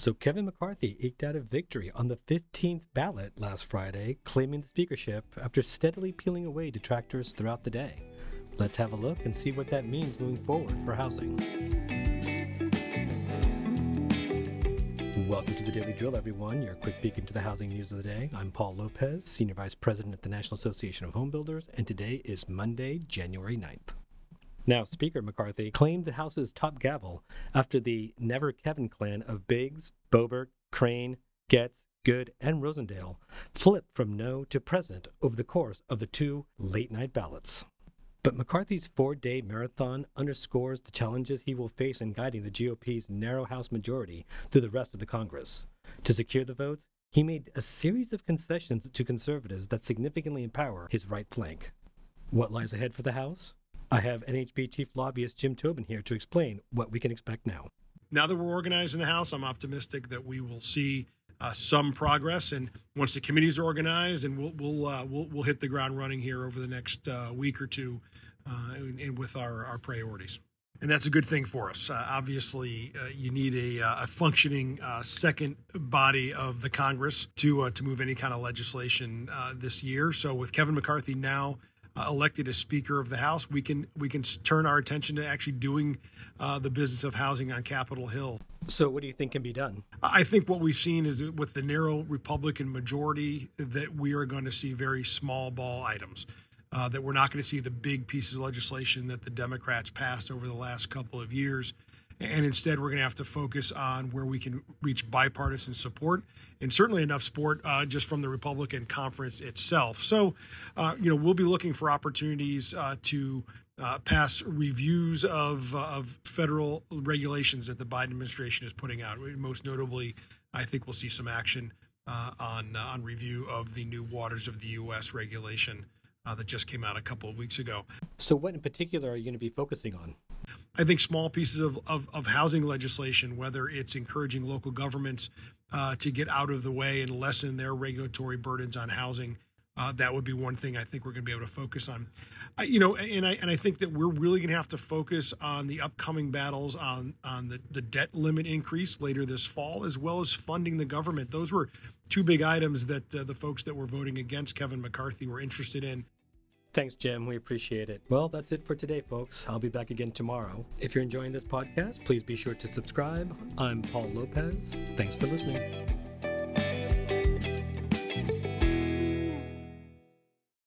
So Kevin McCarthy eked out a victory on the 15th ballot last Friday, claiming the speakership after steadily peeling away detractors throughout the day. Let's have a look and see what that means moving forward for housing. Welcome to the Daily Drill, everyone. Your quick peek into the housing news of the day. I'm Paul Lopez, Senior Vice President at the National Association of Home Builders, and today is Monday, January 9th. Now, Speaker McCarthy claimed the House's top gavel after the Never Kevin clan of Biggs, Boebert, Crane, Gaetz, Good, and Rosendale flipped from no to present over the course of the two late night ballots. But McCarthy's four day marathon underscores the challenges he will face in guiding the GOP's narrow House majority through the rest of the Congress. To secure the votes, he made a series of concessions to conservatives that significantly empower his right flank. What lies ahead for the House? I have NAHB Chief Lobbyist Jim Tobin here to explain what we can expect now. Now that we're organized in the House, I'm optimistic that we will see uh, some progress. And once the committees are organized, and we'll we'll uh, we'll, we'll hit the ground running here over the next uh, week or two, uh, and, and, with our our priorities. And that's a good thing for us. Uh, obviously, uh, you need a, a functioning second body of the Congress to to move any kind of legislation this year. So with Kevin McCarthy now uh, elected as Speaker of the House, we can we can turn our attention to actually doing uh, the business of housing on Capitol Hill. So, what do you think can be done? I think what we've seen is with the narrow Republican majority that we are going to see very small ball items. Uh, that we're not going to see the big pieces of legislation that the Democrats passed over the last couple of years and instead we're going to have to focus on where we can reach bipartisan support and certainly enough support uh, just from the Republican conference itself. So, uh, you know, we'll be looking for opportunities uh, to uh, pass reviews of, uh, of federal regulations that the Biden administration is putting out. Most notably, I think we'll see some action uh, on on review of the new Waters of the U.S. regulation that just came out a couple of weeks ago. So, what in particular are you going to be focusing on? I think small pieces of, of, of housing legislation, whether it's encouraging local governments uh, to get out of the way and lessen their regulatory burdens on housing, uh, that would be one thing I think we're going to be able to focus on. I, you know, and I and I think that we're really going to have to focus on the upcoming battles on on the, the debt limit increase later this fall, as well as funding the government. Those were two big items that uh, the folks that were voting against Kevin McCarthy were interested in. Thanks, Jim. We appreciate it. Well, that's it for today, folks. I'll be back again tomorrow. If you're enjoying this podcast, please be sure to subscribe. I'm Paul Lopez. Thanks for listening.